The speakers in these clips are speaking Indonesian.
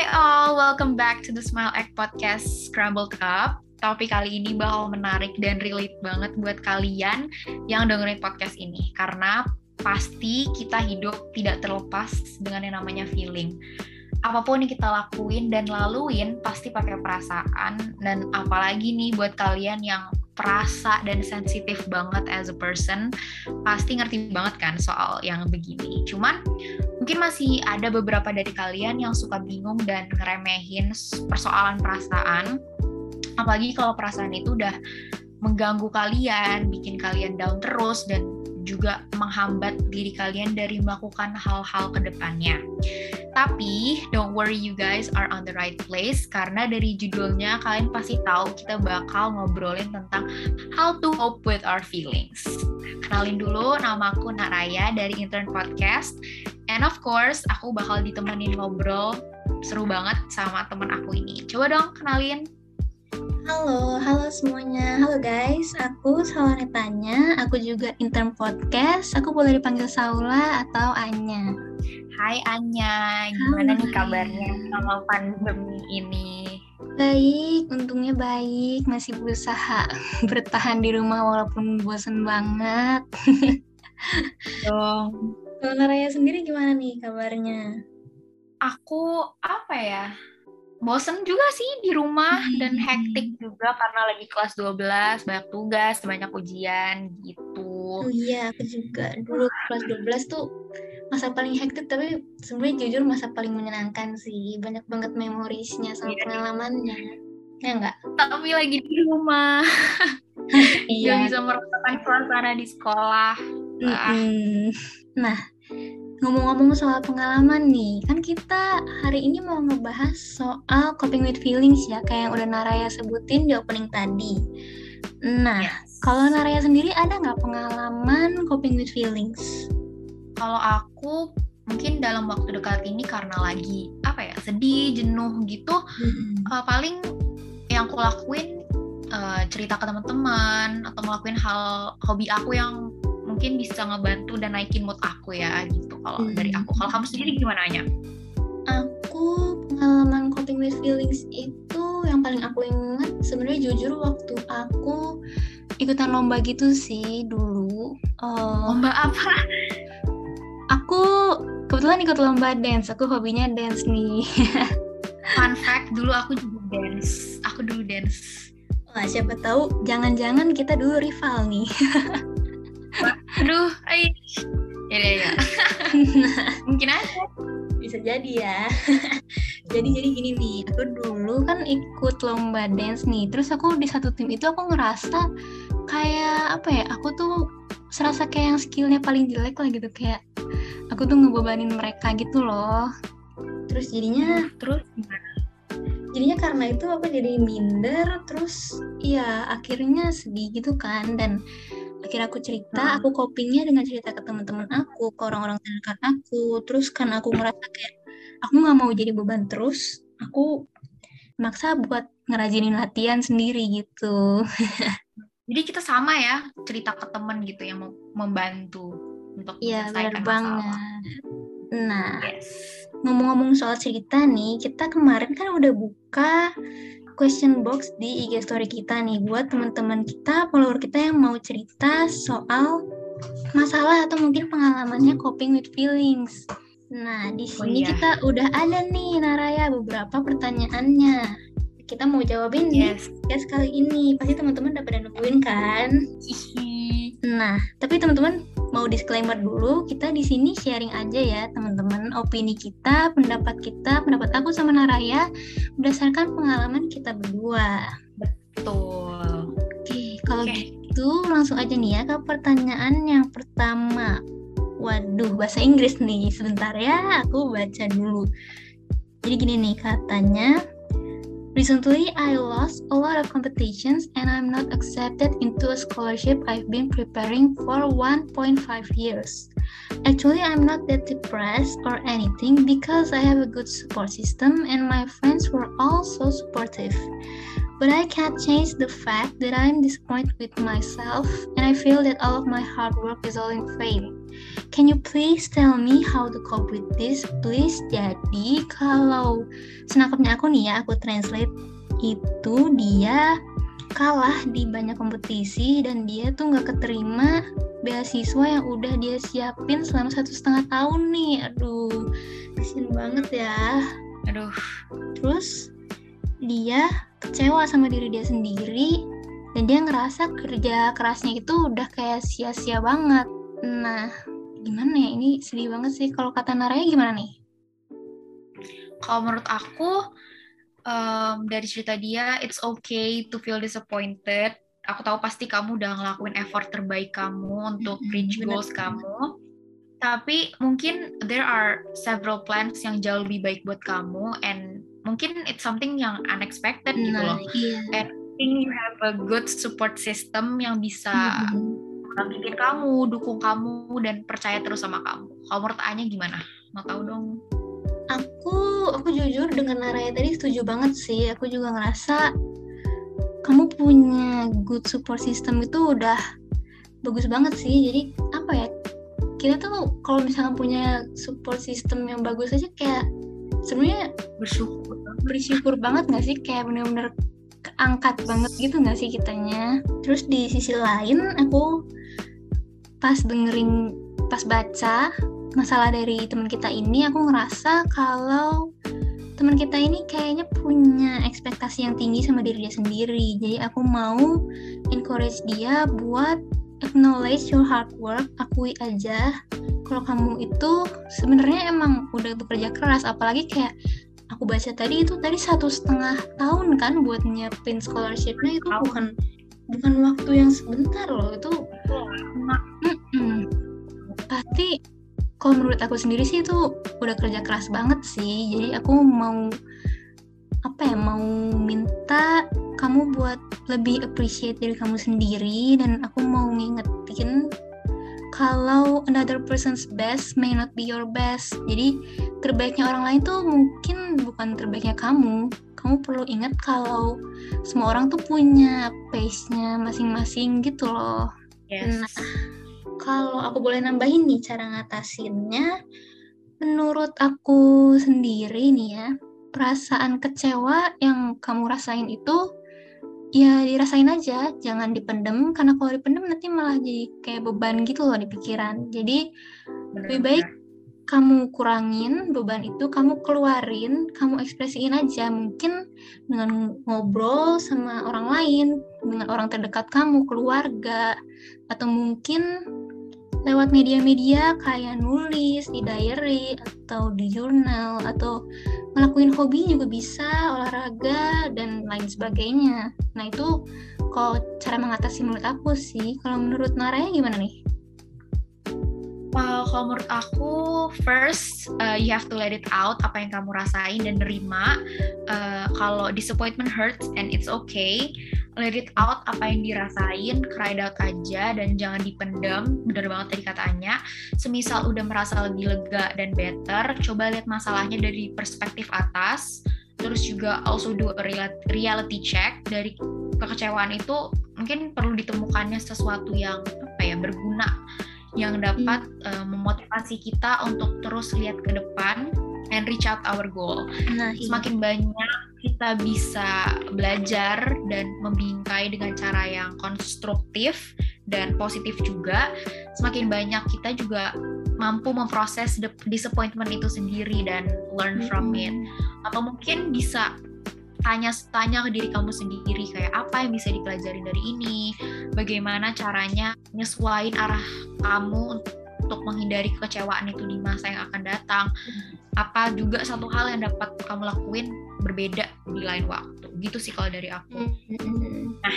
Hi all, welcome back to the Smile Act Podcast Scrambled Up. Topik kali ini bakal menarik dan relate banget buat kalian yang dengerin podcast ini. Karena pasti kita hidup tidak terlepas dengan yang namanya feeling. Apa pun yang kita lakuin dan laluin pasti pakai perasaan dan apalagi nih buat kalian yang perasa dan sensitif banget as a person pasti ngerti banget kan soal yang begini. Cuman mungkin masih ada beberapa dari kalian yang suka bingung dan ngeremehin persoalan perasaan. Apalagi kalau perasaan itu udah mengganggu kalian, bikin kalian down terus dan juga menghambat diri kalian dari melakukan hal-hal ke depannya. Tapi don't worry you guys are on the right place karena dari judulnya kalian pasti tahu kita bakal ngobrolin tentang how to cope with our feelings. Kenalin dulu nama aku Naraya dari Intern Podcast and of course aku bakal ditemenin ngobrol seru banget sama temen aku ini. Coba dong kenalin Halo, halo semuanya. Halo guys, aku Netanya. Aku juga intern podcast. Aku boleh dipanggil Saula atau Anya. Hai Anya, gimana nih kabarnya sama pandemi ini? Baik, untungnya baik. Masih berusaha bertahan di rumah walaupun bosan banget. Dong. Kalau Naraya sendiri gimana nih kabarnya? Aku apa ya? Bosen juga sih di rumah hmm. dan hektik juga karena lagi kelas 12, banyak tugas, banyak ujian gitu. Oh iya, aku juga. Dulu kelas 12 tuh masa paling hektik tapi sebenarnya jujur masa paling menyenangkan sih. Banyak banget memorisnya sama yeah. pengalamannya. Ya enggak? Tapi lagi di rumah. iya. Gak bisa merasakan suasana di sekolah. Mm -hmm. Nah, Ngomong-ngomong soal pengalaman nih, kan kita hari ini mau ngebahas soal coping with feelings ya, kayak yang udah Naraya sebutin di opening tadi. Nah, yes. kalau Naraya sendiri ada nggak pengalaman coping with feelings? Kalau aku mungkin dalam waktu dekat ini karena lagi apa ya sedih, jenuh gitu, hmm. uh, paling yang aku lakuin uh, cerita ke teman-teman atau ngelakuin hal hobi aku yang mungkin bisa ngebantu dan naikin mood aku ya gitu kalau hmm. dari aku kalau kamu sendiri gimana Anya? Aku pengalaman coping with feelings itu yang paling aku ingat sebenarnya jujur waktu aku ikutan lomba gitu sih dulu. Uh, lomba apa? Aku kebetulan ikut lomba dance. Aku hobinya dance nih. Fun fact, dulu aku juga dance. Aku dulu dance. Wah, siapa tahu jangan-jangan kita dulu rival nih. aduh ay ya ya ya. Mungkin aja. Bisa jadi ya. Jadi jadi gini nih aku dulu kan ikut lomba dance nih. Terus aku di satu tim itu aku ngerasa kayak apa ya aku tuh serasa kayak yang skillnya paling jelek lah gitu. Kayak aku tuh ngebebanin mereka gitu loh. Terus jadinya terus jadinya karena itu aku jadi minder terus ya akhirnya sedih gitu kan. Dan akhirnya aku cerita hmm. aku copingnya dengan cerita ke teman-teman aku ke orang-orang terdekat aku terus kan aku merasa kayak aku nggak mau jadi beban terus aku maksa buat ngerajinin latihan sendiri gitu jadi kita sama ya cerita ke teman gitu yang mau membantu untuk iya benar banget nah yes. ngomong-ngomong soal cerita nih kita kemarin kan udah buka question box di IG story kita nih buat teman-teman kita, follower kita yang mau cerita soal masalah atau mungkin pengalamannya coping with feelings. Nah, di oh sini oh, iya. kita udah ada nih Naraya beberapa pertanyaannya. Kita mau jawabin yes. nih ya sekali ini. Pasti teman-teman udah pada nungguin kan? Nah, tapi teman-teman mau disclaimer dulu, kita di sini sharing aja ya teman-teman opini kita, pendapat kita, pendapat aku sama Naraya berdasarkan pengalaman kita berdua. Betul. Oke, kalau okay. gitu langsung aja nih ya ke pertanyaan yang pertama. Waduh, bahasa Inggris nih. Sebentar ya, aku baca dulu. Jadi gini nih katanya, Recently, I lost a lot of competitions and I'm not accepted into a scholarship I've been preparing for 1.5 years. Actually, I'm not that depressed or anything because I have a good support system and my friends were all so supportive. But I can't change the fact that I'm disappointed with myself and I feel that all of my hard work is all in vain. Can you please tell me how to cope with this? Please jadi kalau senangkapnya aku nih ya aku translate itu dia kalah di banyak kompetisi dan dia tuh nggak keterima beasiswa yang udah dia siapin selama satu setengah tahun nih. Aduh kasian banget ya. Aduh. Terus dia kecewa sama diri dia sendiri dan dia ngerasa kerja kerasnya itu udah kayak sia-sia banget. Nah gimana ya? Ini sedih banget sih. Kalau kata Naraya gimana nih? Kalau menurut aku um, dari cerita dia it's okay to feel disappointed. Aku tahu pasti kamu udah ngelakuin effort terbaik kamu untuk reach goals kamu. Tapi mungkin there are several plans yang jauh lebih baik buat kamu and mungkin it's something yang unexpected gitu nah, gitu loh. iya. and think you have a good support system yang bisa mm-hmm. kamu, dukung kamu dan percaya terus sama kamu. Kalau menurut Anya gimana? Mau tahu dong. Aku aku jujur dengan Naraya tadi setuju banget sih. Aku juga ngerasa kamu punya good support system itu udah bagus banget sih. Jadi apa ya? Kita tuh kalau misalnya punya support system yang bagus aja kayak sebenarnya bersyukur bersyukur banget gak sih kayak bener-bener keangkat banget gitu gak sih kitanya? Terus di sisi lain aku pas dengerin pas baca masalah dari teman kita ini aku ngerasa kalau teman kita ini kayaknya punya ekspektasi yang tinggi sama diri dia sendiri. Jadi aku mau encourage dia buat acknowledge your hard work akui aja kalau kamu itu sebenarnya emang udah bekerja keras. Apalagi kayak aku baca tadi itu tadi satu setengah tahun kan buat nyiapin scholarshipnya itu bukan bukan waktu yang sebentar loh itu pasti kalau menurut aku sendiri sih itu udah kerja keras banget sih. Jadi aku mau apa ya mau minta kamu buat lebih appreciate diri kamu sendiri dan aku mau ngingetin kalau another person's best may not be your best. Jadi terbaiknya orang lain tuh mungkin bukan terbaiknya kamu. Kamu perlu ingat kalau semua orang tuh punya pace-nya masing-masing gitu loh. Yes. Nah, kalau aku boleh nambahin nih cara ngatasinnya, menurut aku sendiri nih ya, perasaan kecewa yang kamu rasain itu ya dirasain aja jangan dipendem karena kalau dipendem nanti malah jadi kayak beban gitu loh di pikiran. Jadi Bener, lebih baik kamu kurangin beban itu kamu keluarin kamu ekspresiin aja. Mungkin dengan ngobrol sama orang lain dengan orang terdekat kamu keluarga atau mungkin lewat media-media kayak nulis di diary atau di jurnal atau ngelakuin hobi juga bisa olahraga dan lain sebagainya nah itu kalau cara mengatasi menurut aku sih kalau menurut Naraya gimana nih? Well, kalau menurut aku, first uh, you have to let it out apa yang kamu rasain dan nerima. Uh, kalau disappointment hurts and it's okay, let it out apa yang dirasain, cry out aja dan jangan dipendam. Bener banget tadi katanya. Semisal udah merasa lebih lega dan better, coba lihat masalahnya dari perspektif atas. Terus juga also do a reality check dari kekecewaan itu mungkin perlu ditemukannya sesuatu yang apa ya berguna yang dapat hmm. uh, memotivasi kita untuk terus lihat ke depan and reach out our goal. Nah, iya. semakin banyak kita bisa belajar dan membingkai dengan cara yang konstruktif dan positif juga, semakin banyak kita juga mampu memproses disappointment itu sendiri dan learn from it. Atau mungkin bisa tanya-tanya ke diri kamu sendiri kayak apa yang bisa dipelajari dari ini, bagaimana caranya nyesuaiin arah kamu untuk menghindari kekecewaan itu di masa yang akan datang. Apa juga satu hal yang dapat kamu lakuin berbeda di lain waktu. Gitu sih kalau dari aku. Nah,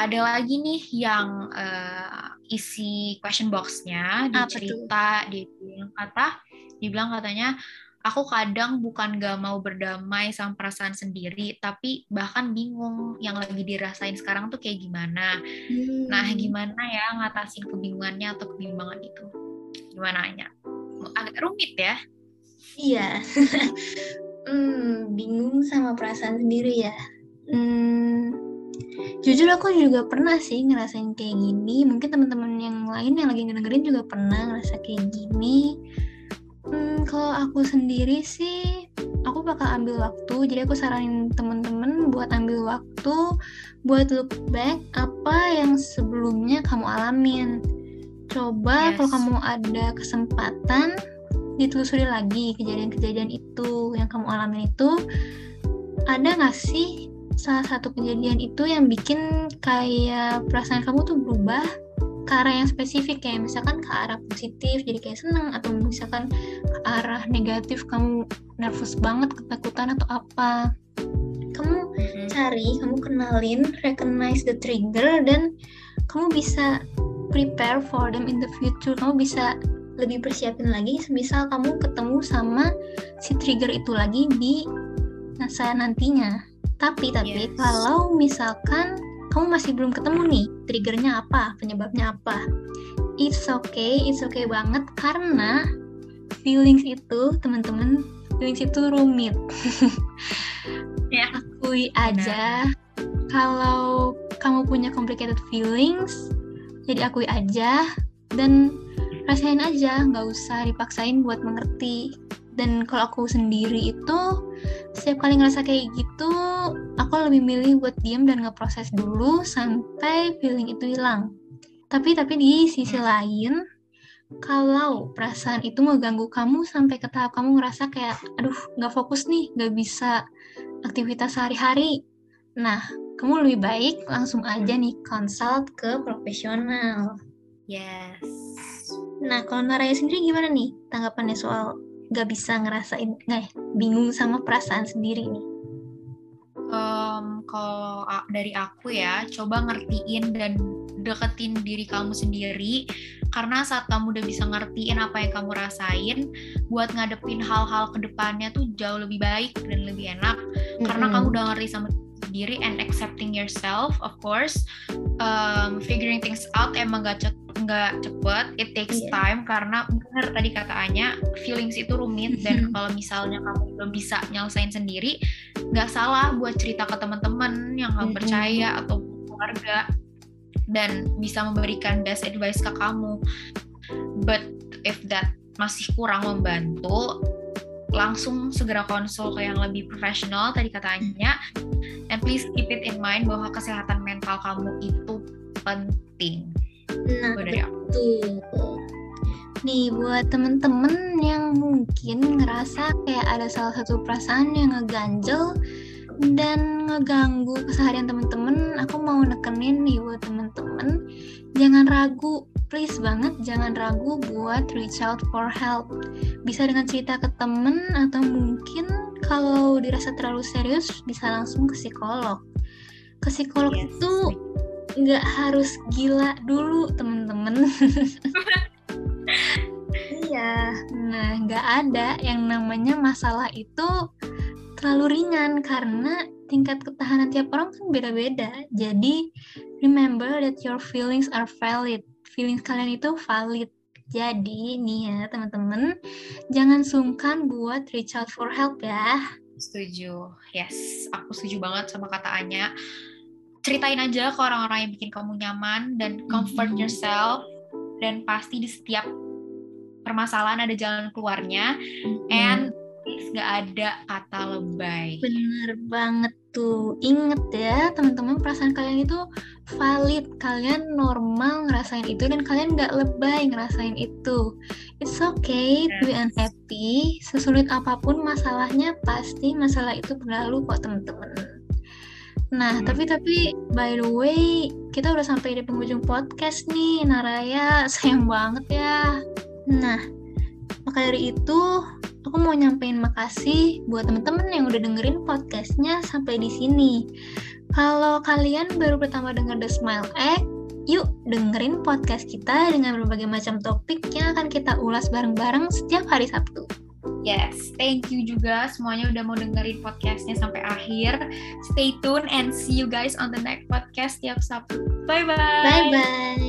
ada lagi nih yang uh, isi question box-nya di cerita di kata dibilang katanya aku kadang bukan gak mau berdamai sama perasaan sendiri, tapi bahkan bingung yang lagi dirasain sekarang tuh kayak gimana. Hmm. Nah, gimana ya ngatasin kebingungannya atau kebimbangan itu? Gimana Anya? Agak rumit ya? Iya. hmm, bingung sama perasaan sendiri ya. Hmm, jujur aku juga pernah sih ngerasain kayak gini mungkin teman-teman yang lain yang lagi dengerin juga pernah ngerasa kayak gini hmm, kalau aku sendiri sih aku bakal ambil waktu. Jadi aku saranin temen-temen buat ambil waktu buat look back apa yang sebelumnya kamu alamin. Coba yes. kalau kamu ada kesempatan ditelusuri lagi kejadian-kejadian itu yang kamu alamin itu. Ada nggak sih salah satu kejadian itu yang bikin kayak perasaan kamu tuh berubah ke arah yang spesifik kayak misalkan ke arah positif jadi kayak seneng atau misalkan ke arah negatif kamu nervous banget ketakutan atau apa kamu mm-hmm. cari kamu kenalin recognize the trigger dan kamu bisa prepare for them in the future kamu bisa lebih persiapin lagi misal kamu ketemu sama si trigger itu lagi di masa nantinya tapi tapi yes. kalau misalkan kamu masih belum ketemu nih triggernya apa penyebabnya apa? It's okay it's okay banget karena feelings itu teman-teman feelings itu rumit. Ya. Akui aja kalau kamu punya complicated feelings jadi akui aja dan rasain aja nggak usah dipaksain buat mengerti. Dan kalau aku sendiri itu setiap kali ngerasa kayak gitu aku lebih milih buat diem dan ngeproses dulu sampai feeling itu hilang. Tapi tapi di sisi lain kalau perasaan itu ngeganggu kamu sampai ke tahap kamu ngerasa kayak aduh nggak fokus nih nggak bisa aktivitas sehari-hari. Nah kamu lebih baik langsung aja nih consult ke profesional. Yes. Nah, kalau Naraya sendiri gimana nih tanggapannya soal gak bisa ngerasain, nggak bingung sama perasaan sendiri nih? Um, kalau dari aku ya, coba ngertiin dan deketin diri kamu sendiri. Karena saat kamu udah bisa ngertiin apa yang kamu rasain buat ngadepin hal-hal ke depannya tuh jauh lebih baik dan lebih enak. Mm-hmm. karena kamu udah ngerti sama diri and accepting yourself of course. Um, figuring things out emang gak nggak cepet it takes yeah. time karena benar tadi kataannya feelings itu rumit dan kalau misalnya kamu belum bisa nyelesain sendiri nggak salah buat cerita ke teman-teman yang kamu percaya atau keluarga dan bisa memberikan best advice ke kamu. But if that masih kurang membantu langsung segera konsul ke yang lebih profesional tadi katanya and please keep it in mind bahwa kesehatan mental kamu itu penting Nah, dari betul. Nih, buat temen-temen yang mungkin ngerasa kayak ada salah satu perasaan yang ngeganjel dan ngeganggu keseharian temen-temen, aku mau nekenin nih buat temen-temen, jangan ragu, please banget jangan ragu buat reach out for help. Bisa dengan cerita ke temen atau mungkin kalau dirasa terlalu serius bisa langsung ke psikolog. Ke psikolog yes. itu nggak harus gila dulu temen-temen. Iya. Nah nggak ada yang namanya masalah itu terlalu ringan karena tingkat ketahanan tiap orang kan beda-beda. Jadi remember that your feelings are valid. Feelings kalian itu valid. Jadi nih ya teman-teman jangan sungkan buat reach out for help ya. Setuju. Yes aku setuju banget sama kata Anya ceritain aja ke orang-orang yang bikin kamu nyaman dan comfort mm-hmm. yourself. Dan pasti di setiap permasalahan ada jalan keluarnya. Mm-hmm. and gak ada kata lebay. Bener banget tuh. Inget ya teman-teman perasaan kalian itu valid. Kalian normal ngerasain itu dan kalian gak lebay ngerasain itu. It's okay yes. to be unhappy. Sesulit apa pun masalahnya pasti masalah itu berlalu kok teman-teman Nah, hmm. tapi tapi by the way, kita udah sampai di penghujung podcast nih, Naraya. Sayang banget ya. Nah, maka dari itu, aku mau nyampein makasih buat temen-temen yang udah dengerin podcastnya sampai di sini. Kalau kalian baru pertama denger The Smile Act, yuk dengerin podcast kita dengan berbagai macam topik yang akan kita ulas bareng-bareng setiap hari Sabtu. Yes, thank you juga semuanya udah mau dengerin podcastnya sampai akhir. Stay tune and see you guys on the next podcast tiap Sabtu. Bye bye. Bye bye.